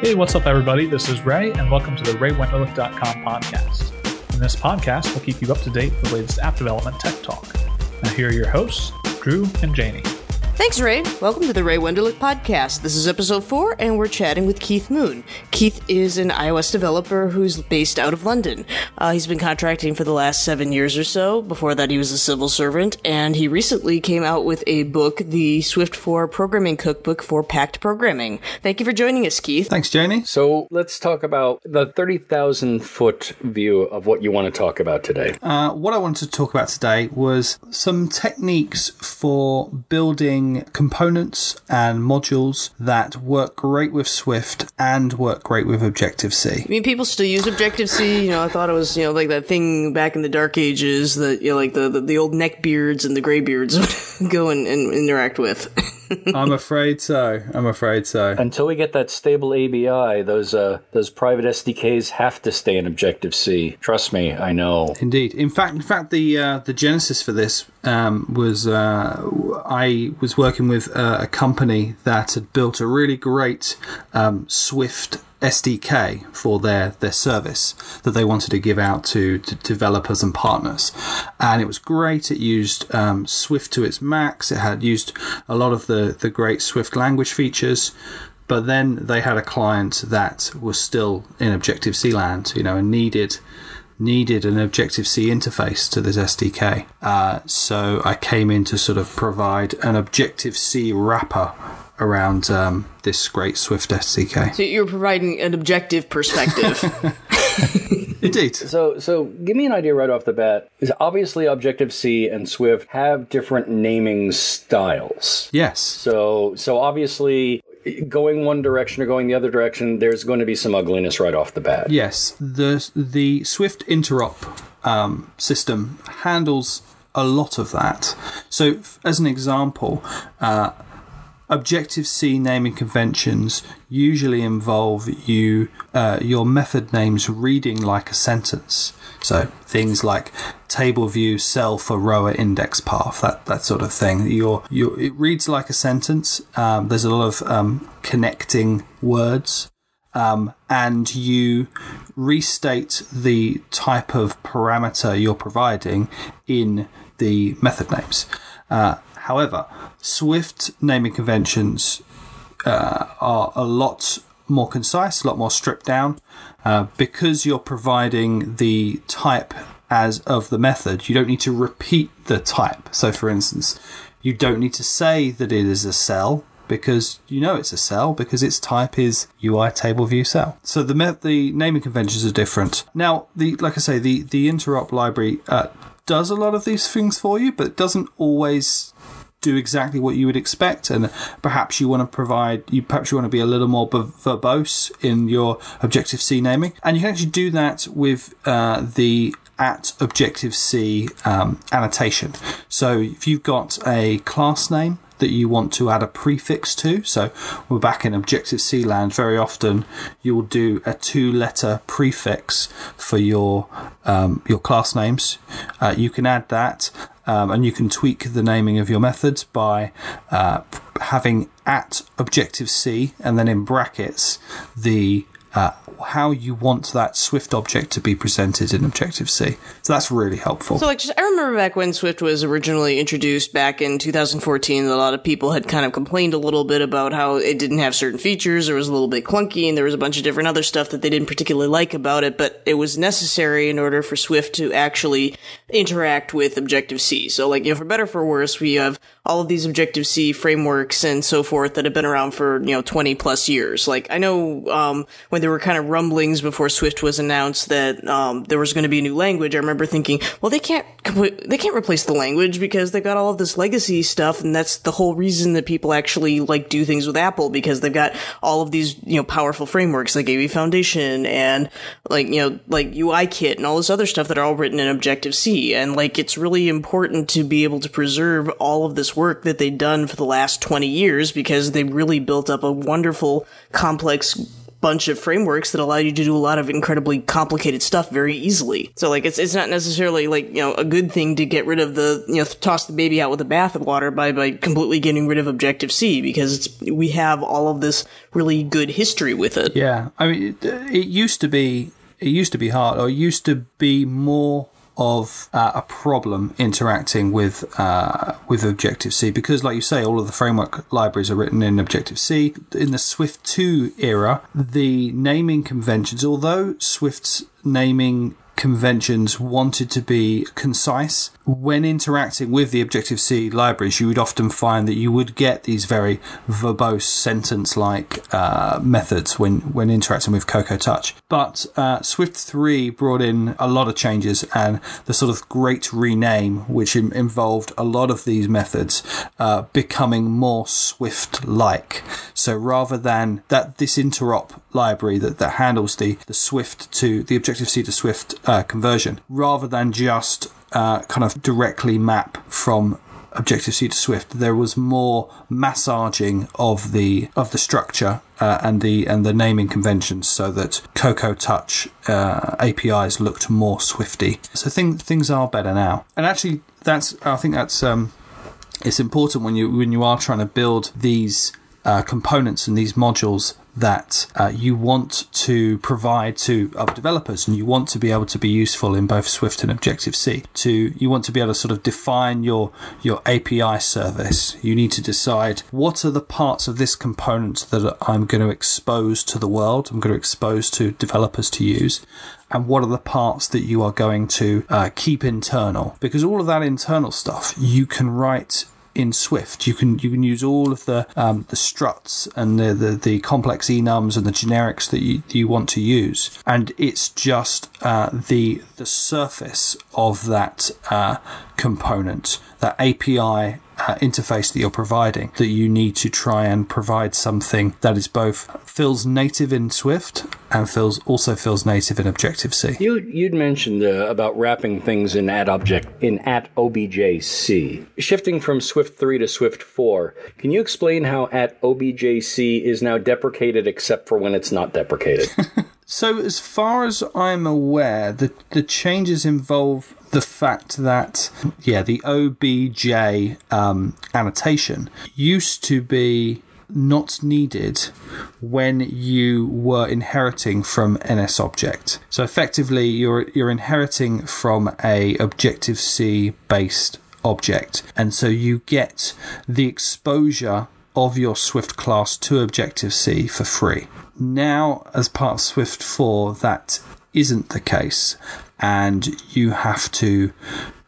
Hey, what's up, everybody? This is Ray, and welcome to the RayWenderlich.com podcast. In this podcast, we'll keep you up to date with the latest app development tech talk. Now, here are your hosts, Dru and Janie. Thanks, Ray. Welcome to the Ray Wenderlich podcast. This is episode four, and we're chatting with Keith Moon. Keith is an iOS developer who's based out of London. Uh, he's been contracting for the last seven years or so. Before that, he was a civil servant, and he recently came out with a book, the Swift 4 Programming Cookbook for Packt Programming. Thank you for joining us, Keith. Thanks, Janie. So let's talk about the 30,000 foot view of what you want to talk about today. Uh, what I wanted to talk about today was some techniques for building components and modules that work great with Swift and work great with Objective C. I mean, people still use Objective C. You know, I thought it was, you know, like that thing back in the dark ages that, you know, like the, the, the old neck beards and the gray beards would go and, and interact with. I'm afraid so. I'm afraid so. Until we get that stable ABI, those uh, those private SDKs have to stay in Objective C. Trust me, I know. Indeed. In fact, in fact, the uh, the genesis for this um, was uh, I was working with uh, a company that had built a really great um, Swift SDK for their their service that they wanted to give out to, to developers and partners, and it was great. It used um, Swift to its max. It had used a lot of the the great Swift language features. But then they had a client that was still in Objective C land, you know, and needed needed an Objective C interface to this SDK. Uh, so I came in to sort of provide an Objective C wrapper around um, this great Swift SDK. So you're providing an objective perspective. Indeed. So, so give me an idea right off the bat. Is obviously Objective C and Swift have different naming styles. Yes. So, so obviously, going one direction or going the other direction, there's going to be some ugliness right off the bat. Yes. The the Swift interop um, system handles a lot of that. So, f- as an example. Uh, Objective C naming conventions usually involve you uh, your method names reading like a sentence. So things like table view, cell for row at index path, that, that sort of thing. Your your it reads like a sentence. Um, there's a lot of um, connecting words. Um, and you restate the type of parameter you're providing in the method names. Uh, However, Swift naming conventions uh, are a lot more concise, a lot more stripped down, uh, because you're providing the type as of the method. You don't need to repeat the type. So, for instance, you don't need to say that it is a cell because you know it's a cell because its type is UI table view cell. So the me- the naming conventions are different. Now, the like I say, the the interop library uh, does a lot of these things for you, but it doesn't always do exactly what you would expect and perhaps you want to provide you perhaps you want to be a little more verbose in your objective c naming and you can actually do that with uh, the at objective c um, annotation so if you've got a class name that you want to add a prefix to. So we're back in Objective C land. Very often you'll do a two letter prefix for your um, your class names. Uh, you can add that um, and you can tweak the naming of your methods by uh, having at Objective C and then in brackets the uh, how you want that Swift object to be presented in Objective C. So that's really helpful. So, like, just, I remember back when Swift was originally introduced back in 2014, a lot of people had kind of complained a little bit about how it didn't have certain features, or was a little bit clunky, and there was a bunch of different other stuff that they didn't particularly like about it, but it was necessary in order for Swift to actually interact with Objective C. So, like, you know, for better for worse, we have all of these Objective C frameworks and so forth that have been around for, you know, 20 plus years. Like, I know, um, when they were kind of rumblings before Swift was announced that, um, there was going to be a new language, I remember thinking, well, they can't, they can't replace the language because they've got all of this legacy stuff, and that's the whole reason that people actually, like, do things with Apple, because they've got all of these, you know, powerful frameworks like AV Foundation and, like, you know, like UIKit and all this other stuff that are all written in Objective C. And, like, it's really important to be able to preserve all of this work that they've done for the last 20 years because they really built up a wonderful, complex bunch of frameworks that allow you to do a lot of incredibly complicated stuff very easily. So like it's it's not necessarily like you know a good thing to get rid of the you know toss the baby out with the bathwater by by completely getting rid of Objective C because it's we have all of this really good history with it. Yeah, I mean, it, it used to be it used to be hard, or it used to be more of uh, a problem interacting with uh, with Objective C because, like you say, all of the framework libraries are written in Objective C. In the Swift 2 era, the naming conventions, although Swift's naming conventions wanted to be concise. When interacting with the Objective C libraries, you would often find that you would get these very verbose sentence like uh, methods when, when interacting with Cocoa Touch. But uh, Swift 3 brought in a lot of changes and the sort of great rename, which Im- involved a lot of these methods uh, becoming more Swift like. So rather than that, this interop library that, that handles the, the Swift to the Objective C to Swift uh, conversion, rather than just uh, kind of directly map from Objective C to Swift, there was more massaging of the of the structure uh, and the and the naming conventions, so that Cocoa Touch uh, APIs looked more Swifty. So things things are better now, and actually, that's I think that's um, it's important when you when you are trying to build these uh, components and these modules that uh, you want to provide to other developers and you want to be able to be useful in both Swift and Objective C. To you want to be able to sort of define your your API service. You need to decide what are the parts of this component that I'm going to expose to the world. I'm going to expose to developers to use. And what are the parts that you are going to uh, keep internal? Because all of that internal stuff you can write in Swift. You can you can use all of the um, the structs and the, the, the complex enums and the generics that you, you want to use, and it's just uh, the the surface of that uh, component, that API uh, interface that you're providing that you need to try and provide something that is both feels native in Swift and feels also feels native in Objective C. You you'd mentioned uh, about wrapping things in at object in at OBJC. Shifting from Swift 3 to Swift 4, can you explain how at OBJC is now deprecated except for when it's not deprecated? So, as far as I'm aware, the the changes involve the fact that yeah, the OBJ um, annotation used to be not needed when you were inheriting from NS object. So effectively, you're you're inheriting from a Objective C based object, and so you get the exposure of your Swift class to Objective C for free. Now, as part of Swift 4, that isn't the case, and you have to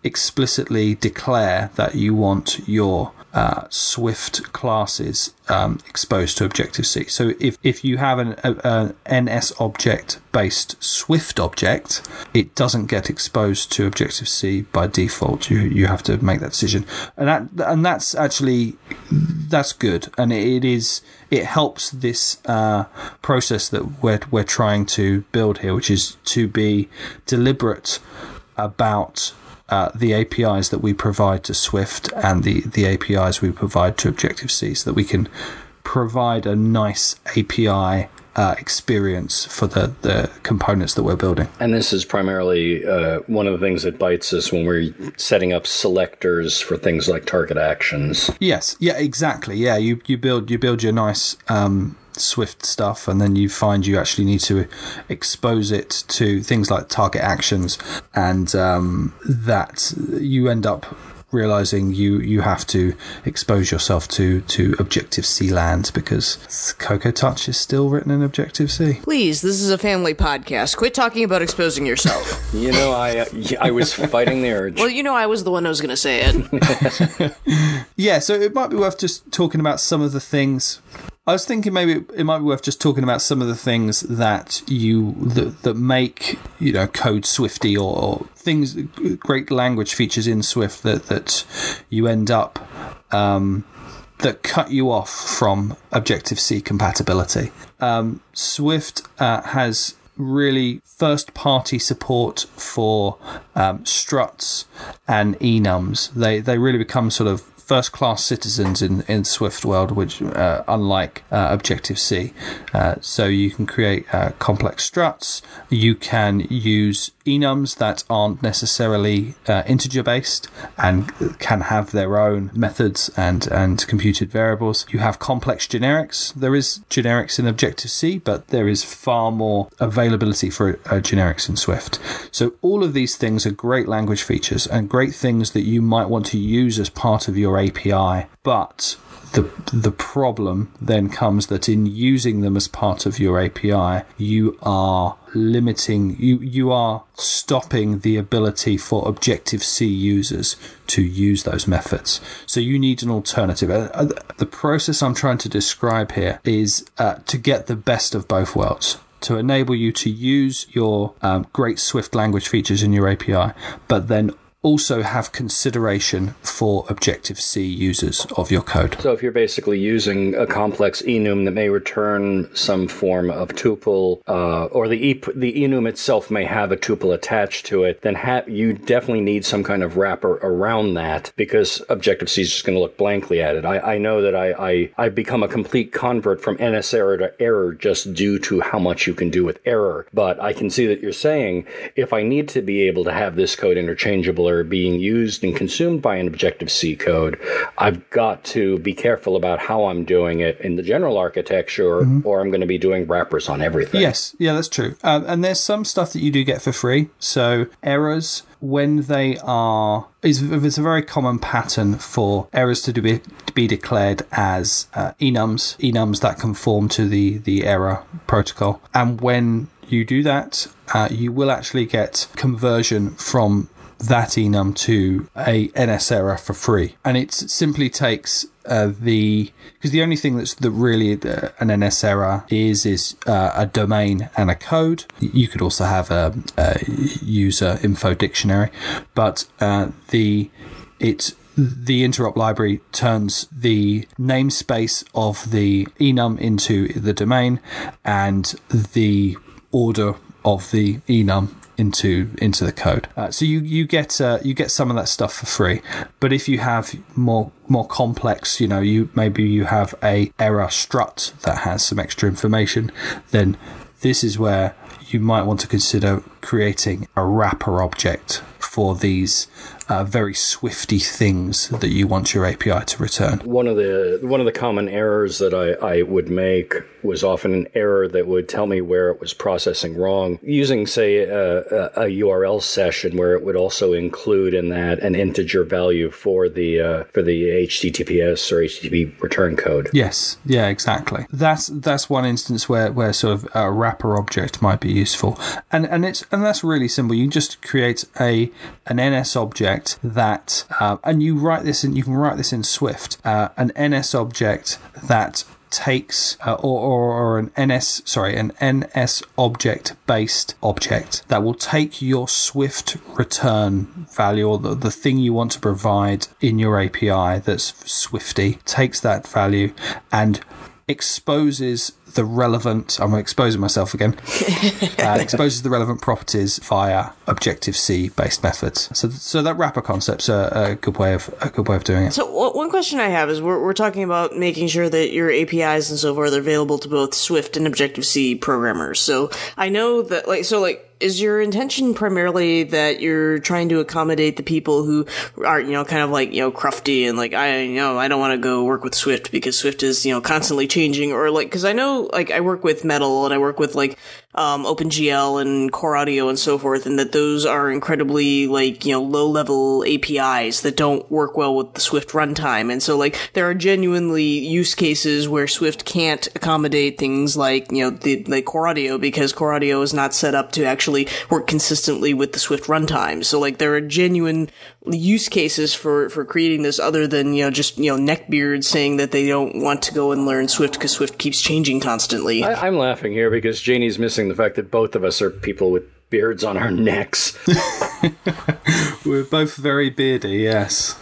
explicitly declare that you want your uh, Swift classes um, exposed to Objective C. So if, if you have an a, a NS object based Swift object, it doesn't get exposed to Objective C by default. You you have to make that decision, and that and that's actually that's good, and it is it helps this uh, process that we're we're trying to build here, which is to be deliberate about uh, the APIs that we provide to Swift and the, the APIs we provide to Objective C so that we can provide a nice API uh, experience for the, the components that we're building. and this is primarily uh, one of the things that bites us when we're setting up selectors for things like target actions. Yes, yeah, exactly. Yeah, you, you build you build your nice um, Swift stuff, and then you find you actually need to expose it to things like target actions, and um, that you end up realizing you you have to expose yourself to to Objective C land because Cocoa Touch is still written in Objective C. Please, this is a family podcast. Quit talking about exposing yourself. You know, I uh, I was fighting the urge. well, you know, I was the one who was going to say it. Yeah, so it might be worth just talking about some of the things. I was thinking maybe it might be worth just talking about some of the things that you that, that make you know code Swifty or, or things great language features in Swift that that you end up um, that cut you off from Objective C compatibility. Um, Swift uh, has really first party support for um, structs and enums. They they really become sort of first class citizens in, in Swift world, which uh, unlike uh, Objective C. Uh, so you can create uh, complex structs. You can use enums that aren't necessarily uh, integer based and can have their own methods and and computed variables. You have complex generics. There is generics in Objective C, but there is far more availability for uh, generics in Swift. So all of these things are great language features and great things that you might want to use as part of your API, but the the problem then comes that in using them as part of your API, you are limiting you you are stopping the ability for Objective C users to use those methods. So you need an alternative. Uh, uh, the process I'm trying to describe here is uh, to get the best of both worlds to enable you to use your um, great Swift language features in your API, but then also have consideration for Objective C users of your code. So if you're basically using a complex enum that may return some form of tuple, uh, or the the enum itself may have a tuple attached to it, then ha- you definitely need some kind of wrapper around that because Objective C is just going to look blankly at it. I, I know that I, I I've become a complete convert from NS error to error just due to how much you can do with error. But I can see that you're saying if I need to be able to have this code interchangeable being used and consumed by an Objective C code, I've got to be careful about how I'm doing it in the general architecture, mm-hmm. or I'm going to be doing wrappers on everything. Yes, yeah, that's true. Um, and there's some stuff that you do get for free. So errors when they are is it's a very common pattern for errors to be to be declared as uh, enums enums that conform to the the error protocol and when you do that uh, you will actually get conversion from that enum to a NS error for free, and it simply takes uh, the because the only thing that's that really uh, an NS error is is uh, a domain and a code. You could also have a, a user info dictionary, but uh, the it the interop library turns the namespace of the enum into the domain and the order of the enum into into the code. Uh, so you you get uh, you get some of that stuff for free. But if you have more more complex, you know, you maybe you have a error struct that has some extra information, then this is where you might want to consider creating a wrapper object for these uh, very swifty things that you want your API to return. One of the one of the common errors that I, I would make was often an error that would tell me where it was processing wrong, using say a, a, a URL session where it would also include in that an integer value for the uh, for the HTTPS or HTTP return code. Yes, yeah, exactly. That's that's one instance where, where sort of a wrapper object might be useful, and and it's and that's really simple. You just create a an NS object that, uh, and you write this in, you can write this in Swift, uh, an NS object that takes uh, or, or, or, an NS sorry an NS object based object that will take your Swift return value or the, the thing you want to provide in your API that's Swifty takes that value and exposes the relevant, I'm exposing myself again, uh, exposes the relevant properties via Objective C based methods. So, so that wrapper concept's a, a good way of a good way of doing it. So, one question I have is we're, we're talking about making sure that your APIs and so forth are available to both Swift and Objective C programmers. So, I know that like so like is your intention primarily that you're trying to accommodate the people who are, you know, kind of like, you know, crufty and like, I, you know, I don't want to go work with Swift because Swift is, you know, constantly changing or like, cause I know, like, I work with Metal and I work with like, um, OpenGL and Core Audio and so forth, and that those are incredibly like you know low level APIs that don't work well with the Swift runtime, and so like there are genuinely use cases where Swift can't accommodate things like you know the like Core Audio because Core Audio is not set up to actually work consistently with the Swift runtime. So like there are genuine use cases for for creating this other than you know just you know neckbeards saying that they don't want to go and learn Swift because Swift keeps changing constantly. I, I'm laughing here because Janie's missing the fact that both of us are people with beards on our necks. We're both very beardy, yes.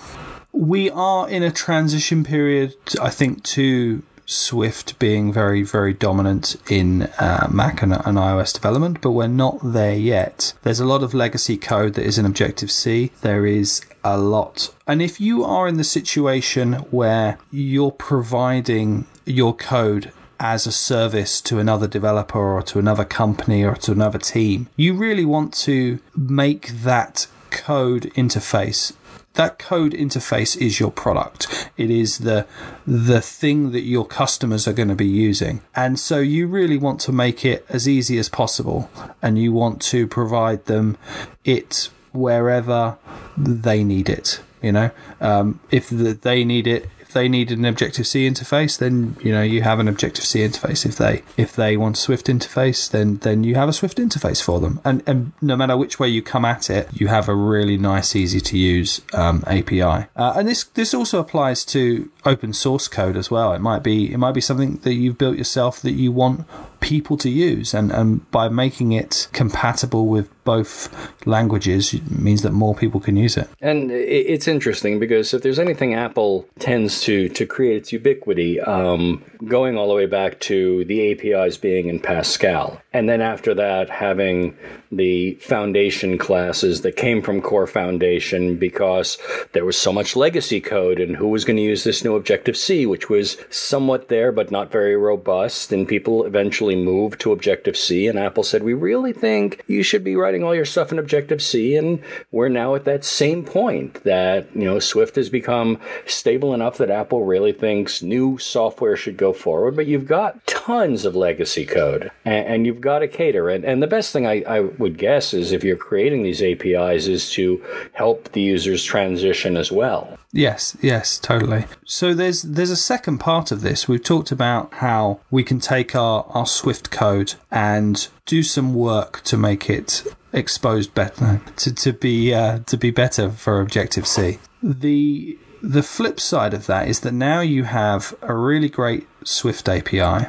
We are in a transition period, I think, to Swift being very, very dominant in uh, Mac and, and iOS development, but we're not there yet. There's a lot of legacy code that is in Objective C. There is a lot. And if you are in the situation where you're providing your code as a service to another developer or to another company or to another team, you really want to make that code interface that code interface is your product. It is the the thing that your customers are going to be using. And so you really want to make it as easy as possible and you want to provide them it wherever they need it, you know. Um, if the, they need it they needed an Objective C interface, then you know you have an Objective C interface. If they if they want a Swift interface, then then you have a Swift interface for them. And and no matter which way you come at it, you have a really nice, easy to use um, API. Uh, and this this also applies to open source code as well. It might be it might be something that you've built yourself that you want people to use and, and by making it compatible with both languages means that more people can use it. And it's interesting because if there's anything apple tends to to create its ubiquity um, going all the way back to the apis being in pascal. And then after that having the foundation classes that came from core foundation because there was so much legacy code and who was going to use this new objective c which was somewhat there but not very robust and people eventually moved to Objective C, and Apple said, We really think you should be writing all your stuff in Objective C. And we're now at that same point that, you know, Swift has become stable enough that Apple really thinks new software should go forward. But you've got tons of legacy code, and, and you've got to cater. And, and the best thing I, I would guess is if you're creating these APIs, is to help the users transition as well. Yes, yes, totally. So there's there's a second part of this. We've talked about how we can take our, our Swift code and do some work to make it exposed better to, to be uh, to be better for Objective C. The the flip side of that is that now you have a really great Swift API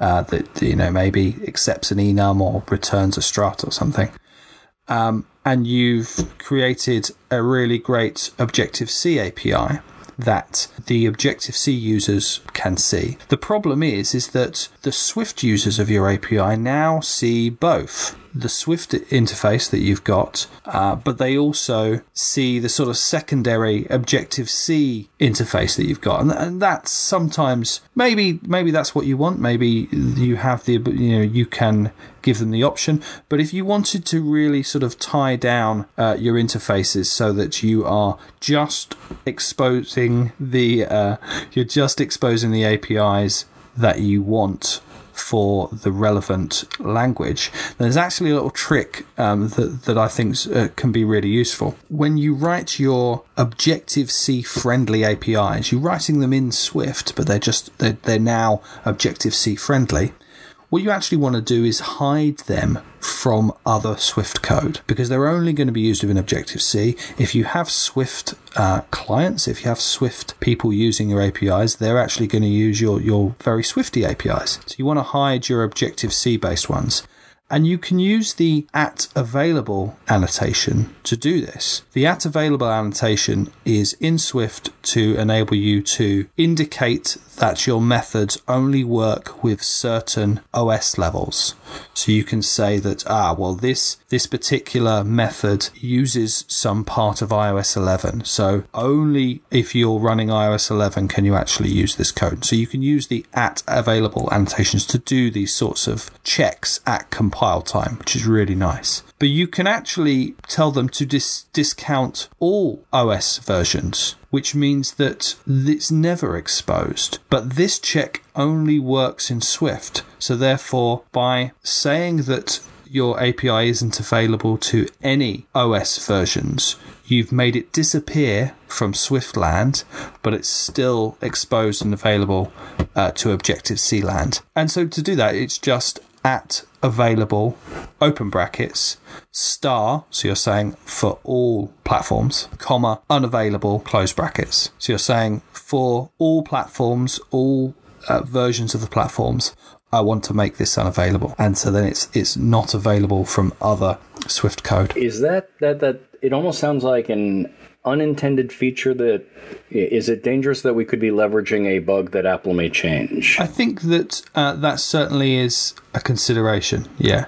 uh, that you know maybe accepts an enum or returns a struct or something. Um, and you've created a really great Objective C API that the Objective C users can see. The problem is, is that the Swift users of your API now see both the Swift interface that you've got, uh, but they also see the sort of secondary Objective C interface that you've got, and, and that's sometimes maybe maybe that's what you want. Maybe you have the you know you can give them the option. But if you wanted to really sort of tie down uh, your interfaces so that you are just exposing the uh, you're just exposing the APIs that you want for the relevant language, there's actually a little trick um, that, that I think uh, can be really useful. When you write your Objective C friendly APIs, you're writing them in Swift, but they're just they're, they're now Objective C friendly. What you actually want to do is hide them from other Swift code because they're only going to be used within Objective C. If you have Swift uh, clients, if you have Swift people using your APIs, they're actually going to use your, your very Swifty APIs. So you want to hide your Objective C based ones. And you can use the at available annotation to do this. The at available annotation is in Swift to enable you to indicate that your methods only work with certain OS levels. So you can say that, ah, well, this, this particular method uses some part of iOS 11. So only if you're running iOS 11 can you actually use this code. So you can use the at available annotations to do these sorts of checks at compile time, which is really nice but you can actually tell them to dis- discount all OS versions, which means that it's never exposed. But this check only works in Swift. So therefore, by saying that your API isn't available to any OS versions, you've made it disappear from Swiftland, but it's still exposed and available uh, to Objective C land. And so to do that, it's just at available, open brackets, star, so you're saying for all platforms, comma, unavailable, close brackets. So you're saying for all platforms, all uh, versions of the platforms, I want to make this unavailable. And so then it's it's not available from other Swift code. Is that that that it almost sounds like an unintended feature that is it dangerous that we could be leveraging a bug that Apple may change? I think that uh, that certainly is a consideration. Yeah,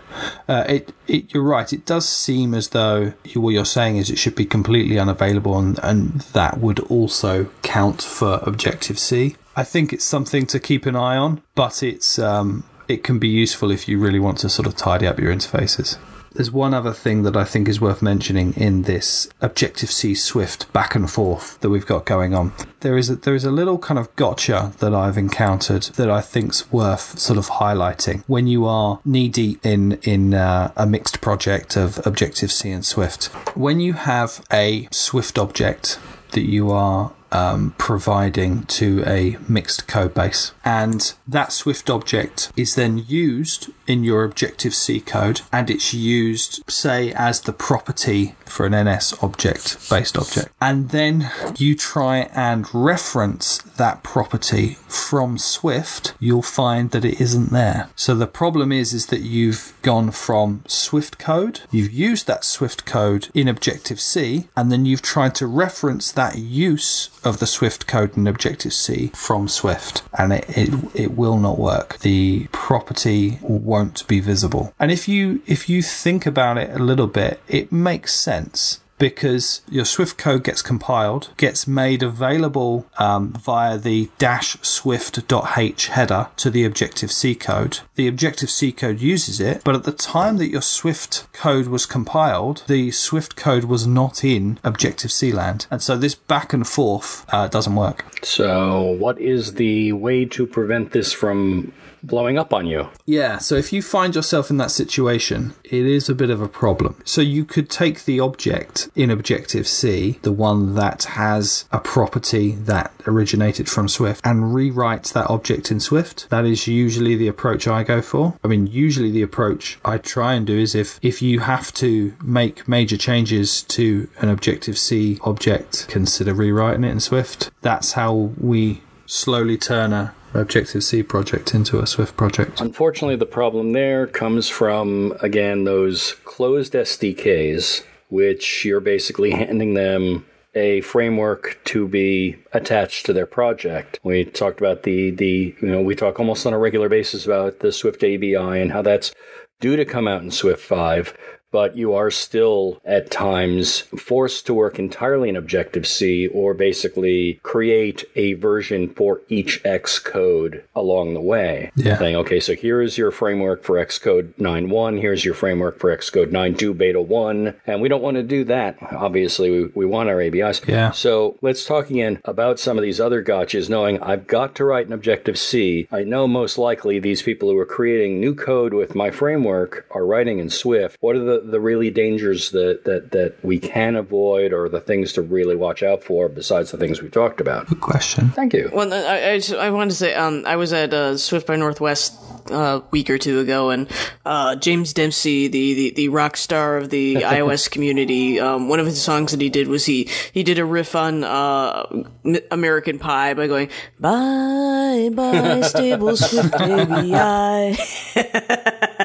uh, it, it you're right. It does seem as though you, what you're saying is it should be completely unavailable, and, and that would also count for Objective C. I think it's something to keep an eye on, but it's um, it can be useful if you really want to sort of tidy up your interfaces. There's one other thing that I think is worth mentioning in this Objective C Swift back and forth that we've got going on. There is a, there is a little kind of gotcha that I've encountered that I think's worth sort of highlighting when you are knee deep in in uh, a mixed project of Objective C and Swift. When you have a Swift object that you are um, providing to a mixed code base. And that Swift object is then used in your Objective C code and it's used, say, as the property for an NS object based object. And then you try and reference that property from Swift, you'll find that it isn't there. So the problem is, is that you've gone from Swift code, you've used that Swift code in Objective C, and then you've tried to reference that use of the Swift code in Objective C from Swift, and it, it, it will not work. The property won't be visible. And if you if you think about it a little bit, it makes sense because your Swift code gets compiled, gets made available um, via the dash swift.h header to the Objective C code. The Objective C code uses it, but at the time that your Swift code was compiled, the Swift code was not in Objective C land. And so this back and forth uh, doesn't work. So, what is the way to prevent this from blowing up on you. Yeah, so if you find yourself in that situation, it is a bit of a problem. So you could take the object in Objective C, the one that has a property that originated from Swift, and rewrite that object in Swift. That is usually the approach I go for. I mean, usually the approach I try and do is if, if you have to make major changes to an Objective C object, consider rewriting it in Swift. That's how we slowly turn a Objective C project into a Swift project. Unfortunately, the problem there comes from, again, those closed SDKs, which you're basically handing them a framework to be attached to their project. We talked about the the you know we talk almost on a regular basis about the Swift ABI and how that's due to come out in Swift 5, but you are still at times forced to work entirely in Objective C or basically create a version for each Xcode along the way. Yeah. Saying, okay, so here is your framework for Xcode 9.1, here's your framework for Xcode 9.2 Beta 1, and we don't want to do that. Obviously, we, we want our ABIs. Yeah. So let's talk again about some of these other gotchas, knowing I've got to write an Objective C. I know most likely these people who are creating new code with my framework are writing in Swift. What are the the, really dangers that, that, that we can avoid or the things to really watch out for besides the things we talked about? Good question. Thank you. Well, I, I, I wanted to say, um, I was at uh, Swift by Northwest a uh, week or two ago, and uh, James Dempsey, the, the, the rock star of the iOS community, um, one of his songs that he did was he he did a riff on uh, American Pie by going "Bye bye stable Swift ABI."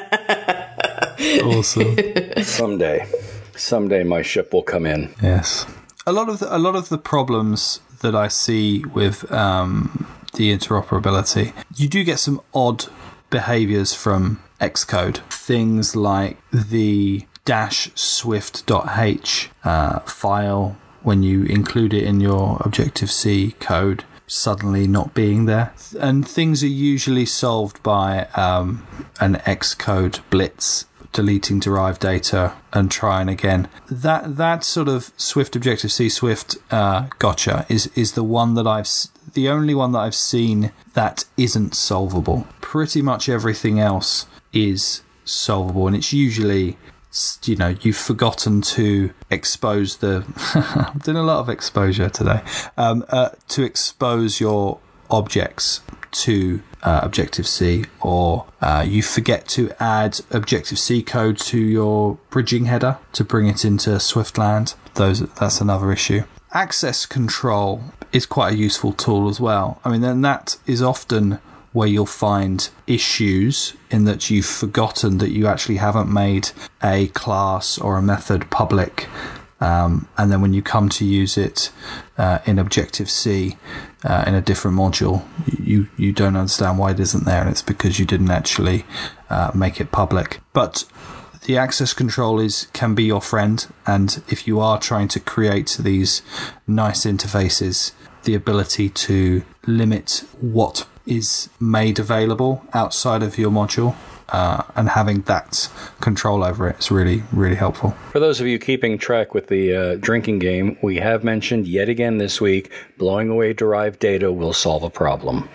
awesome. Someday, someday my ship will come in. Yes. A lot of the, a lot of the problems that I see with um, the interoperability, you do get some odd behaviors from Xcode. Things like the dash swift.h uh, file when you include it in your Objective C code suddenly not being there. And things are usually solved by um, an Xcode blitz deleting derived data and trying again. That that sort of Swift Objective C Swift uh, gotcha is is the one that I've the only one that I've seen that isn't solvable. Pretty much everything else is solvable, and it's usually you know you've forgotten to expose the I'm doing a lot of exposure today um, uh, to expose your objects to uh, Objective C, or uh, you forget to add Objective C code to your bridging header to bring it into Swiftland. Those that's another issue. Access control is quite a useful tool as well. I mean, then that is often where you'll find issues in that you've forgotten that you actually haven't made a class or a method public Um, and then when you come to use it uh, in Objective C uh, in a different module, you you don't understand why it isn't there, and it's because you didn't actually uh, make it public. But the access control is can be your friend, and if you are trying to create these nice interfaces, the ability to limit what is made available outside of your module uh, and having that control over it is really, really helpful. For those of you keeping track with the uh, drinking game, we have mentioned yet again this week blowing away derived data will solve a problem.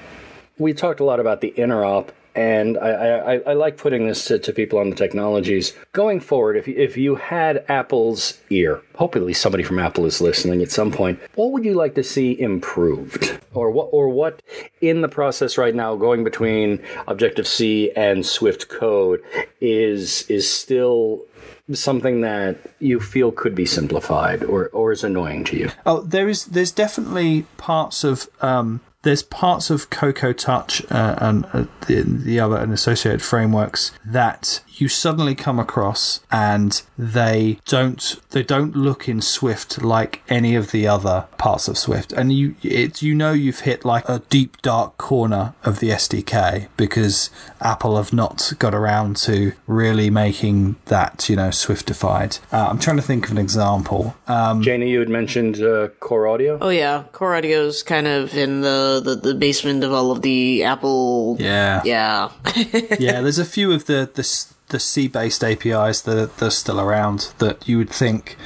We talked a lot about the interop and I, I, I, like putting this to, to, people on the technologies. Going forward, if, if you had Apple's ear, hopefully somebody from Apple is listening at some point, what would you like to see improved? Or what, or what in the process right now, going between Objective C and Swift code, is, is still something that you feel could be simplified or, or is annoying to you? Oh, there is. There's definitely parts of um, there's parts of Cocoa Touch uh, and uh, the, the other and associated frameworks that you suddenly come across and they don't they don't look in Swift like any of the other parts of Swift and you it you know you've hit like a deep dark corner of the SDK because Apple have not got around to really making that you know Swiftified. Uh, I'm trying to think of an example. Um, Janie, you had mentioned uh, Core Audio. Oh yeah, Core Audio is kind of in the, the, the basement of all of the Apple. Yeah, yeah, yeah. There's a few of the the the C-based APIs that are, still around that you would think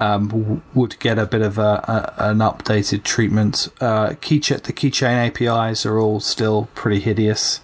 um, would get a bit of a, a an updated treatment. Uh, keychain, the keychain APIs are all still pretty hideous,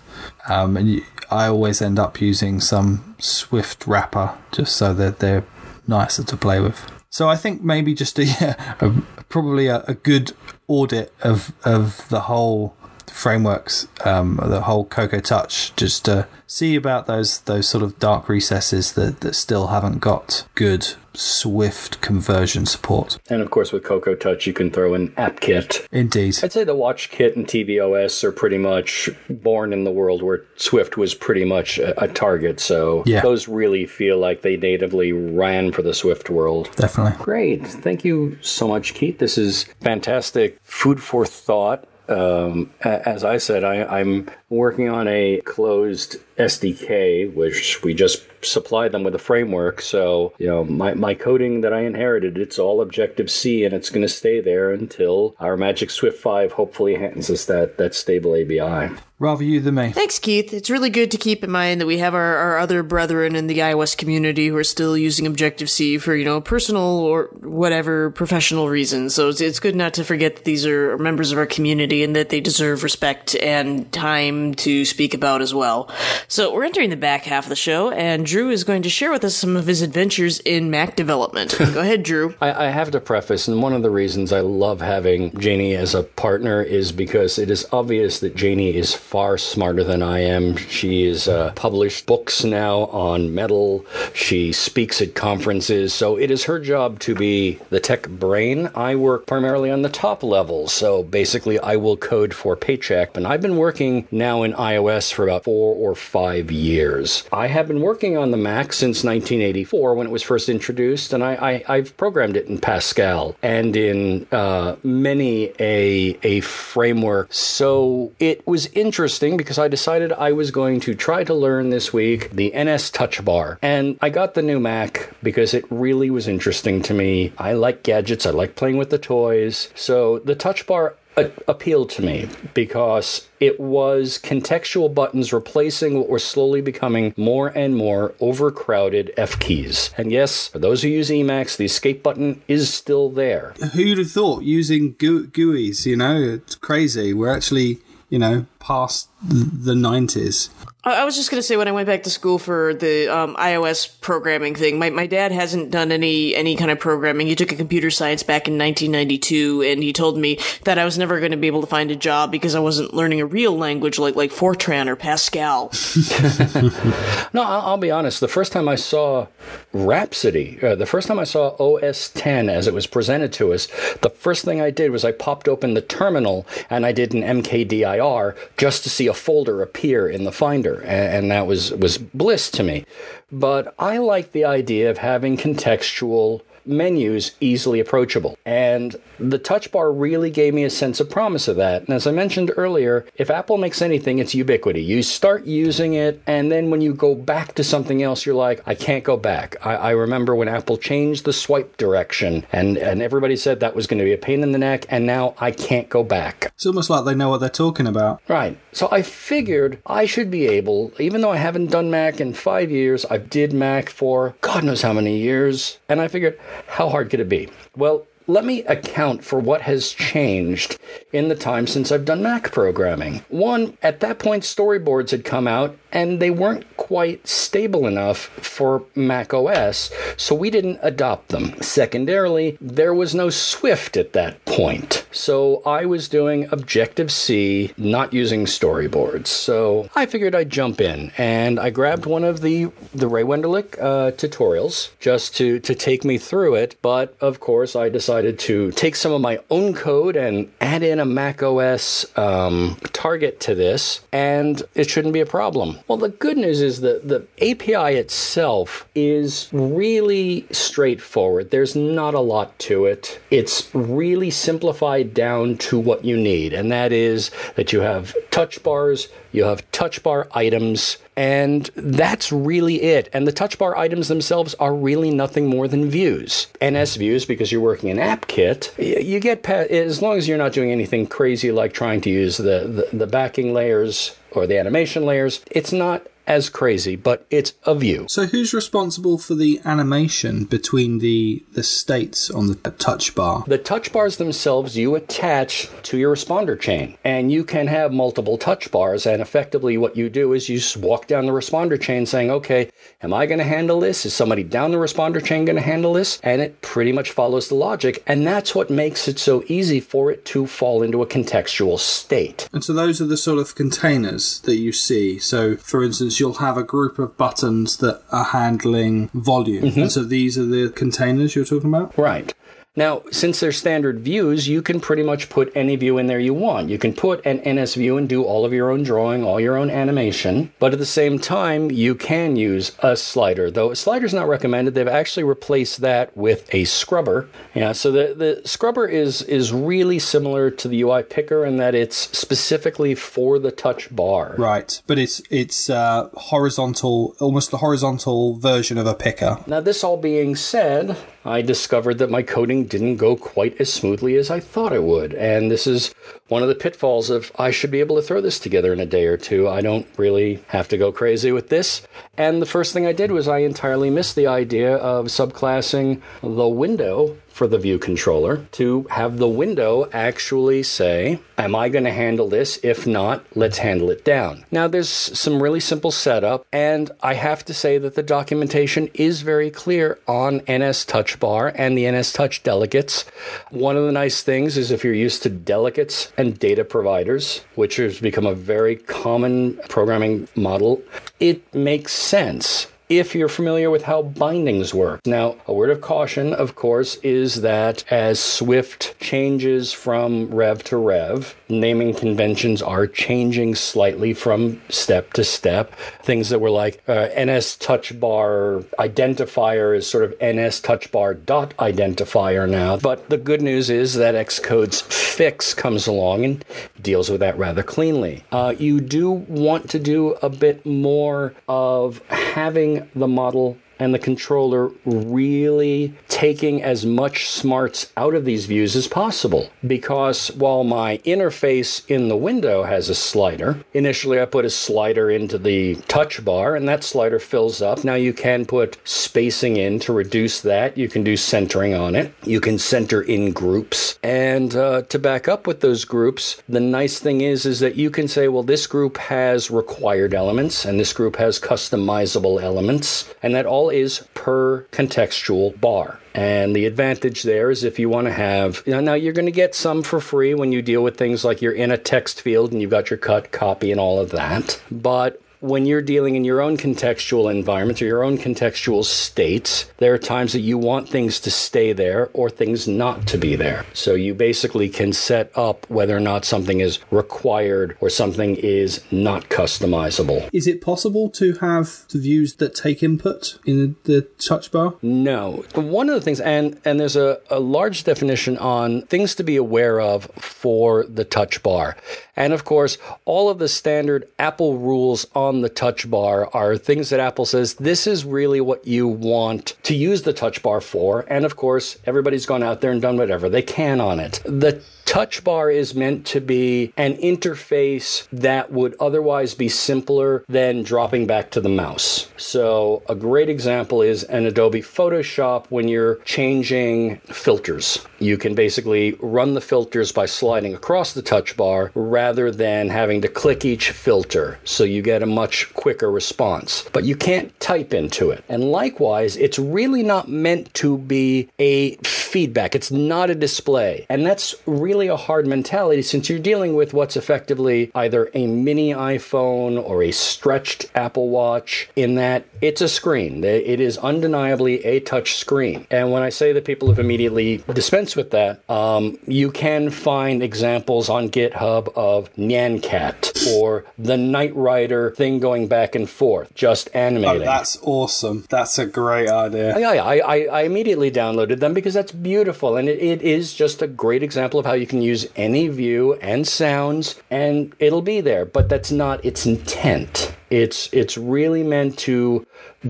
um, and you, I always end up using some Swift wrapper just so that they're nicer to play with. So I think maybe just a, yeah, a probably a, a, good audit of of the whole frameworks, um, the whole Cocoa Touch, just to see about those those sort of dark recesses that, that still haven't got good Swift conversion support. And of course, with Cocoa Touch, you can throw in AppKit. Indeed. I'd say the WatchKit and tvOS are pretty much born in the world where Swift was pretty much a, a target. So yeah. those really feel like they natively ran for the Swift world. Definitely. Great. Thank you so much, Keith. This is fantastic food for thought um, as I said, I, am working on a closed SDK, which we just supplied them with a framework. So, you know, my, my coding that I inherited, it's all Objective C and it's going to stay there until our Magic Swift 5 hopefully hands us that, that stable ABI. Rather you than me. Thanks, Keith. It's really good to keep in mind that we have our, our other brethren in the iOS community who are still using Objective C for, you know, personal or whatever professional reasons. So it's, it's good not to forget that these are members of our community and that they deserve respect and time to speak about as well. So we're entering the back half of the show, and Dru is going to share with us some of his adventures in Mac development. Go ahead, Dru. I, I have to preface, and one of the reasons I love having Janie as a partner is because it is obvious that Janie is far smarter than I am. She has uh, published books now on metal. She speaks at conferences, so it is her job to be the tech brain. I work primarily on the top level, so basically I will code for paycheck. And I've been working now in iOS for about four or five years. I have been working on the Mac since 1984 when it was first introduced, and I, I, have programmed it in Pascal and in uh, many a, a framework. So it was interesting because I decided I was going to try to learn this week the NS Touch Bar. And I got the new Mac because it really was interesting to me. I like gadgets, I like playing with the toys. So the Touch Bar a- appealed to me because it was contextual buttons replacing what were slowly becoming more and more overcrowded F keys. And yes, for those who use Emacs, the escape button is still there. Who'd have thought using GU- GUIs, you know, it's crazy. We're actually, you know, past the 90s. I was just going to say when I went back to school for the um, iOS programming thing, my, my dad hasn't done any any kind of programming. He took a computer science back in 1992, and he told me that I was never going to be able to find a job because I wasn't learning a real language like like Fortran or Pascal. no, I'll, I'll, be honest. The first time I saw Rhapsody, uh, the first time I saw OS 10 as it was presented to us, the first thing I did was I popped open the terminal and I did an mkdir just to see a folder appear in the Finder and, and that was was bliss to me. But I like the idea of having contextual menus easily approachable. And the touch bar really gave me a sense of promise of that. And as I mentioned earlier, if Apple makes anything, it's ubiquity. You start using it, and then when you go back to something else, you're like, I can't go back. I, I remember when Apple changed the swipe direction, and, and everybody said that was going to be a pain in the neck, and now I can't go back. It's almost like they know what they're talking about. Right. So I figured I should be able, even though I haven't done Mac in five years, I did Mac for God knows how many years, and I figured, how hard could it be? Well, let me account for what has changed in the time since I've done Mac programming. One, at that point, storyboards had come out and they weren't quite stable enough for Mac OS, so we didn't adopt them. Secondarily, there was no Swift at that point, so I was doing Objective C, not using storyboards. So I figured I'd jump in, and I grabbed one of the the Ray Wenderlich uh, tutorials just to to take me through it. But of course, I decided to take some of my own code and add in a Mac OS um, target to this, and it shouldn't be a problem. Well, the good news is that the API itself is really straightforward. There's not a lot to it. It's really simplified down to what you need, and that is that you have touch bars, you have touch bar items, and that's really it. And the touch bar items themselves are really nothing more than views. NS views, because you're working in AppKit, you get past, as long as you're not doing anything crazy like trying to use the, the, the backing layers or the animation layers, it's not as crazy, but it's a view. So who's responsible for the animation between the the states on the touch bar? The touch bars themselves you attach to your responder chain, and you can have multiple touch bars. And effectively, what you do is you just walk down the responder chain saying, "Okay, am I going to handle this? Is somebody down the responder chain going to handle this?" And it pretty much follows the logic, and that's what makes it so easy for it to fall into a contextual state. And so those are the sort of containers that you see. So, for instance, you'll have a group of buttons that are handling volume. Mm-hmm. And so these are the containers you're talking about? Right. Now, since they're standard views, you can pretty much put any view in there you want. You can put an NS view and do all of your own drawing, all your own animation, but at the same time, you can use a slider. Though a slider's not recommended, they've actually replaced that with a scrubber. Yeah, so the, the scrubber is is really similar to the UI picker in that it's specifically for the touch bar. Right, but it's it's uh, horizontal, almost the horizontal version of a picker. Now, this all being said, I discovered that my coding didn't go quite as smoothly as I thought it would. And this is one of the pitfalls of I should be able to throw this together in a day or two. I don't really have to go crazy with this. And the first thing I did was I entirely missed the idea of subclassing the window for the view controller to have the window actually say, Am I going to handle this? If not, let's handle it down. Now, there's some really simple setup, and I have to say that the documentation is very clear on NS Touch Bar and the NS Touch delegates. One of the nice things is if you're used to delegates and data providers, which has become a very common programming model, it makes sense if you're familiar with how bindings work. Now, a word of caution, of course, is that as Swift changes from rev to rev, naming conventions are changing slightly from step to step. Things that were like uh, NS touch bar identifier is sort of NS touch bar dot identifier now. But the good news is that Xcode's fix comes along and deals with that rather cleanly. Uh, you do want to do a bit more of having the model and the controller really taking as much smarts out of these views as possible. Because while my interface in the window has a slider, initially I put a slider into the touch bar and that slider fills up. Now you can put spacing in to reduce that. You can do centering on it. You can center in groups. And uh, to back up with those groups, the nice thing is, is that you can say, well, this group has required elements and this group has customizable elements. And that all is per contextual bar. And the advantage there is if you want to have, you know, now you're going to get some for free when you deal with things like you're in a text field and you've got your cut, copy, and all of that. But when you're dealing in your own contextual environments or your own contextual states, there are times that you want things to stay there or things not to be there. So you basically can set up whether or not something is required or something is not customizable. Is it possible to have the views that take input in the touch bar? No. One of the things, and, and there's a, a large definition on things to be aware of for the touch bar. And of course, all of the standard Apple rules on the touch bar are things that Apple says this is really what you want to use the touch bar for. And of course, everybody's gone out there and done whatever they can on it. The touch bar is meant to be an interface that would otherwise be simpler than dropping back to the mouse. So, a great example is an Adobe Photoshop when you're changing filters. You can basically run the filters by sliding across the touch bar rather than having to click each filter, so you get a much quicker response. But you can't type into it. And likewise, it's really not meant to be a feedback, it's not a display. And that's really a hard mentality since you're dealing with what's effectively either a mini iPhone or a stretched Apple Watch, in that it's a screen. It is undeniably a touch screen. And when I say that people have immediately dispensed with that, um, you can find examples on GitHub of NyanCat or the Knight Rider thing going back and forth, just animating. Oh, that's awesome. That's a great idea. Yeah, I, I, I immediately downloaded them because that's beautiful. And it, it is just a great example of how you can use any view and sounds and it'll be there. But that's not its intent. It's, it's really meant to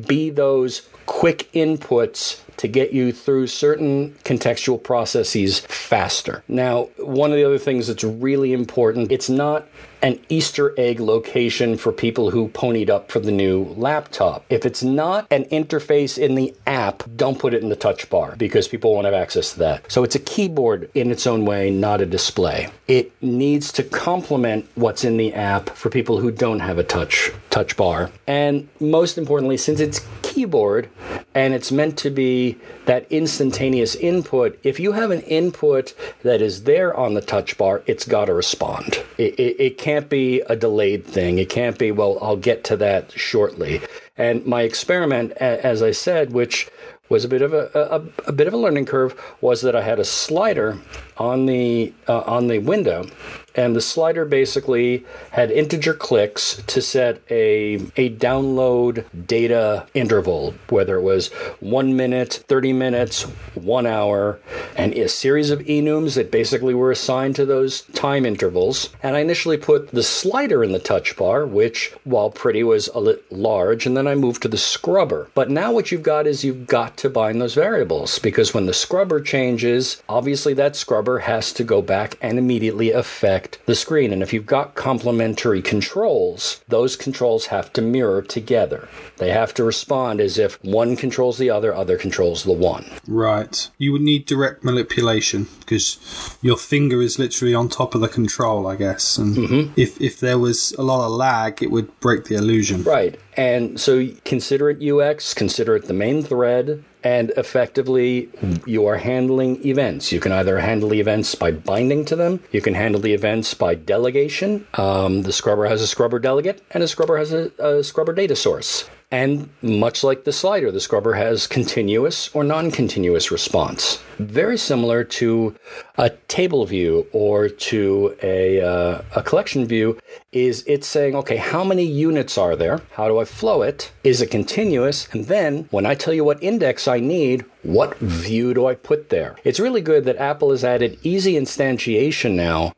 be those quick inputs to get you through certain contextual processes faster. Now, one of the other things that's really important, it's not an Easter egg location for people who ponied up for the new laptop. If it's not an interface in the app, don't put it in the touch bar because people won't have access to that. So it's a keyboard in its own way, not a display. It needs to complement what's in the app for people who don't have a touch touch bar. And most importantly, since it's keyboard and it's meant to be that instantaneous input, if you have an input that is there on the touch bar, it's got to respond. It, it, it can't be a delayed thing. It can't be, well, I'll get to that shortly. And my experiment, as I said, which was a bit of a, a, a, bit of a learning curve was that I had a slider on the uh, on the window and the slider basically had integer clicks to set a a download data interval whether it was 1 minute 30 minutes 1 hour and a series of enums that basically were assigned to those time intervals. And I initially put the slider in the touch bar which while pretty was a little large and then I moved to the scrubber. But now what you've got is you've got to bind those variables because when the scrubber changes obviously that scrubber has to go back and immediately affect the screen. And if you've got complementary controls, those controls have to mirror together. They have to respond as if one controls the other, other controls the one. Right. You would need direct manipulation because your finger is literally on top of the control, I guess. And mm-hmm. if, if there was a lot of lag, it would break the illusion. Right. And so consider it UX, consider it the main thread, and effectively you are handling events. You can either handle the events by binding to them, you can handle the events by delegation. Um, the scrubber has a scrubber delegate, and a scrubber has a, a scrubber data source. And much like the slider, the scrubber has continuous or non continuous response. Very similar to a table view or to a, uh, a collection view, is it's saying, okay, how many units are there? How do I flow it? Is it continuous? And then when I tell you what index I need, what view do I put there? It's really good that Apple has added easy instantiation now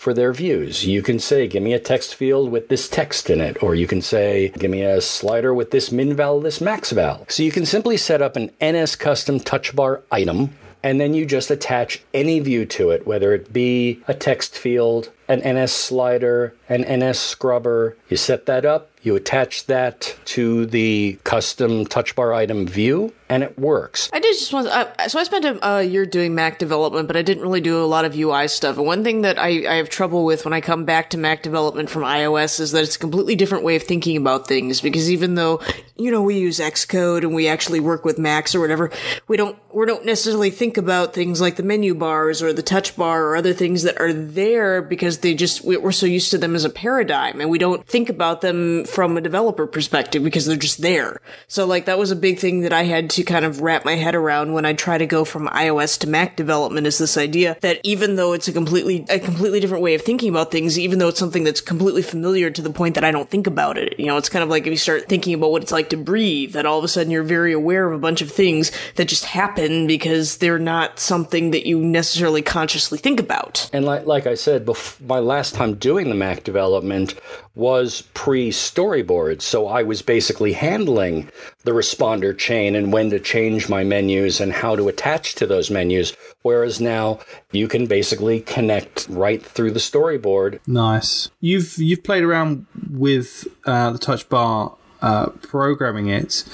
for their views. You can say, give me a text field with this text in it, or you can say, give me a slider with this min val, this max val. So you can simply set up an NS custom touch bar item, and then you just attach any view to it, whether it be a text field, an NS slider, an NS scrubber. You set that up, you attach that to the custom touch bar item view, and it works. I did just want uh, so I spent a uh, year doing Mac development, but I didn't really do a lot of UI stuff. And one thing that I, I have trouble with when I come back to Mac development from iOS is that it's a completely different way of thinking about things. Because even though you know we use Xcode and we actually work with Macs or whatever, we don't we don't necessarily think about things like the menu bars or the touch bar or other things that are there because they just we're so used to them as a paradigm, and we don't think about them from a developer perspective because they're just there. So like that was a big thing that I had to kind of wrap my head around when I try to go from iOS to Mac development is this idea that even though it's a completely a completely different way of thinking about things, even though it's something that's completely familiar to the point that I don't think about it. You know, it's kind of like if you start thinking about what it's like to breathe, that all of a sudden you're very aware of a bunch of things that just happen because they're not something that you necessarily consciously think about. And like, like I said, bef- my last time doing the Mac development was pre storyboard. So I was basically handling the responder chain and when to change my menus and how to attach to those menus. Whereas now you can basically connect right through the storyboard. Nice. You've you've played around with uh, the touch bar, uh, programming it.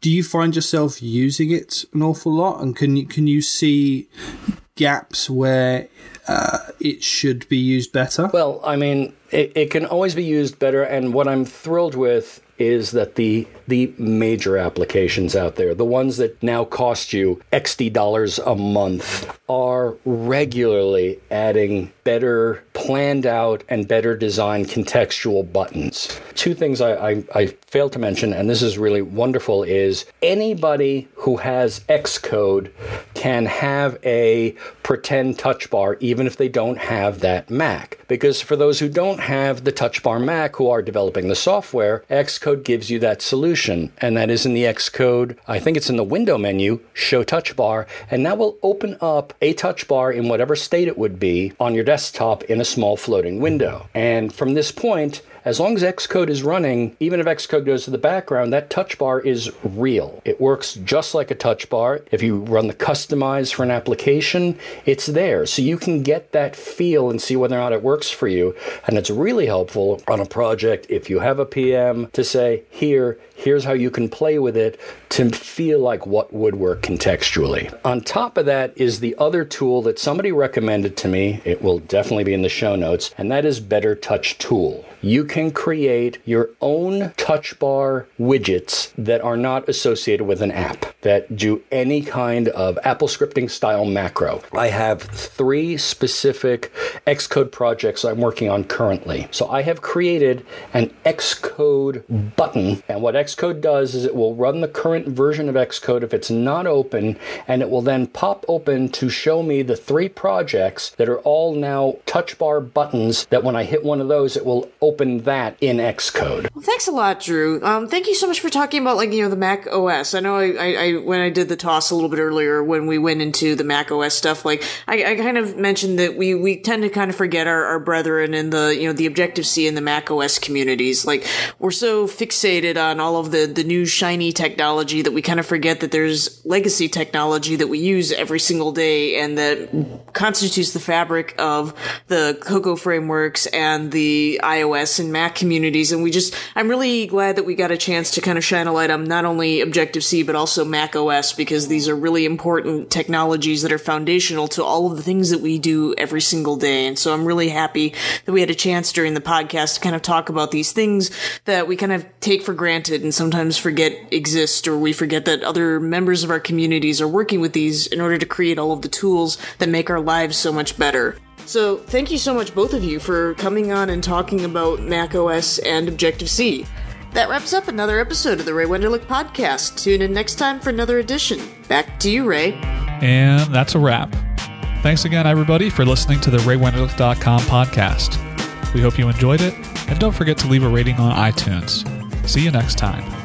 Do you find yourself using it an awful lot, and can you can you see gaps where uh, it should be used better? Well, I mean, it, it can always be used better, and what I'm thrilled with is that the the major applications out there, the ones that now cost you XD dollars a month, are regularly adding better planned out and better designed contextual buttons. Two things I, I, I failed to mention, and this is really wonderful, is anybody who has Xcode can have a pretend touch bar even if they don't have that Mac. Because for those who don't have the touch bar Mac who are developing the software, Xcode gives you that solution. And that is in the Xcode, I think it's in the window menu, show touch bar, and that will open up a touch bar in whatever state it would be on your desktop in a small floating window. And from this point, as long as Xcode is running, even if Xcode goes to the background, that touch bar is real. It works just like a touch bar. If you run the customize for an application, it's there. So you can get that feel and see whether or not it works for you. And it's really helpful on a project if you have a PM to say, here, here's how you can play with it to feel like what would work contextually. On top of that is the other tool that somebody recommended to me. It will definitely be in the show notes, and that is BetterTouchTool you can create your own touch bar widgets that are not associated with an app that do any kind of Apple scripting style macro. I have three specific Xcode projects I'm working on currently. So I have created an Xcode button, and what Xcode does is it will run the current version of Xcode if it's not open, and it will then pop open to show me the three projects that are all now touch bar buttons that when I hit one of those, it will open that in Xcode. Well, thanks a lot, Dru. Um, thank you so much for talking about like you know the Mac OS. I know I, I, I when I did the toss a little bit earlier when we went into the Mac OS stuff, like I, I kind of mentioned that we we tend to kind of forget our, our brethren in the you know the Objective C and the Mac OS communities. Like we're so fixated on all of the the new shiny technology that we kind of forget that there's legacy technology that we use every single day and that constitutes the fabric of the Cocoa frameworks and the iOS iOS and Mac communities. And we just, I'm really glad that we got a chance to kind of shine a light on not only Objective C, but also Mac OS, because these are really important technologies that are foundational to all of the things that we do every single day. And so I'm really happy that we had a chance during the podcast to kind of talk about these things that we kind of take for granted and sometimes forget exist, or we forget that other members of our communities are working with these in order to create all of the tools that make our lives so much better. So, thank you so much, both of you, for coming on and talking about Mac OS and Objective C. That wraps up another episode of the Ray Wenderlich podcast. Tune in next time for another edition. Back to you, Ray. And that's a wrap. Thanks again, everybody, for listening to the RayWenderlich.com podcast. We hope you enjoyed it, and don't forget to leave a rating on iTunes. See you next time.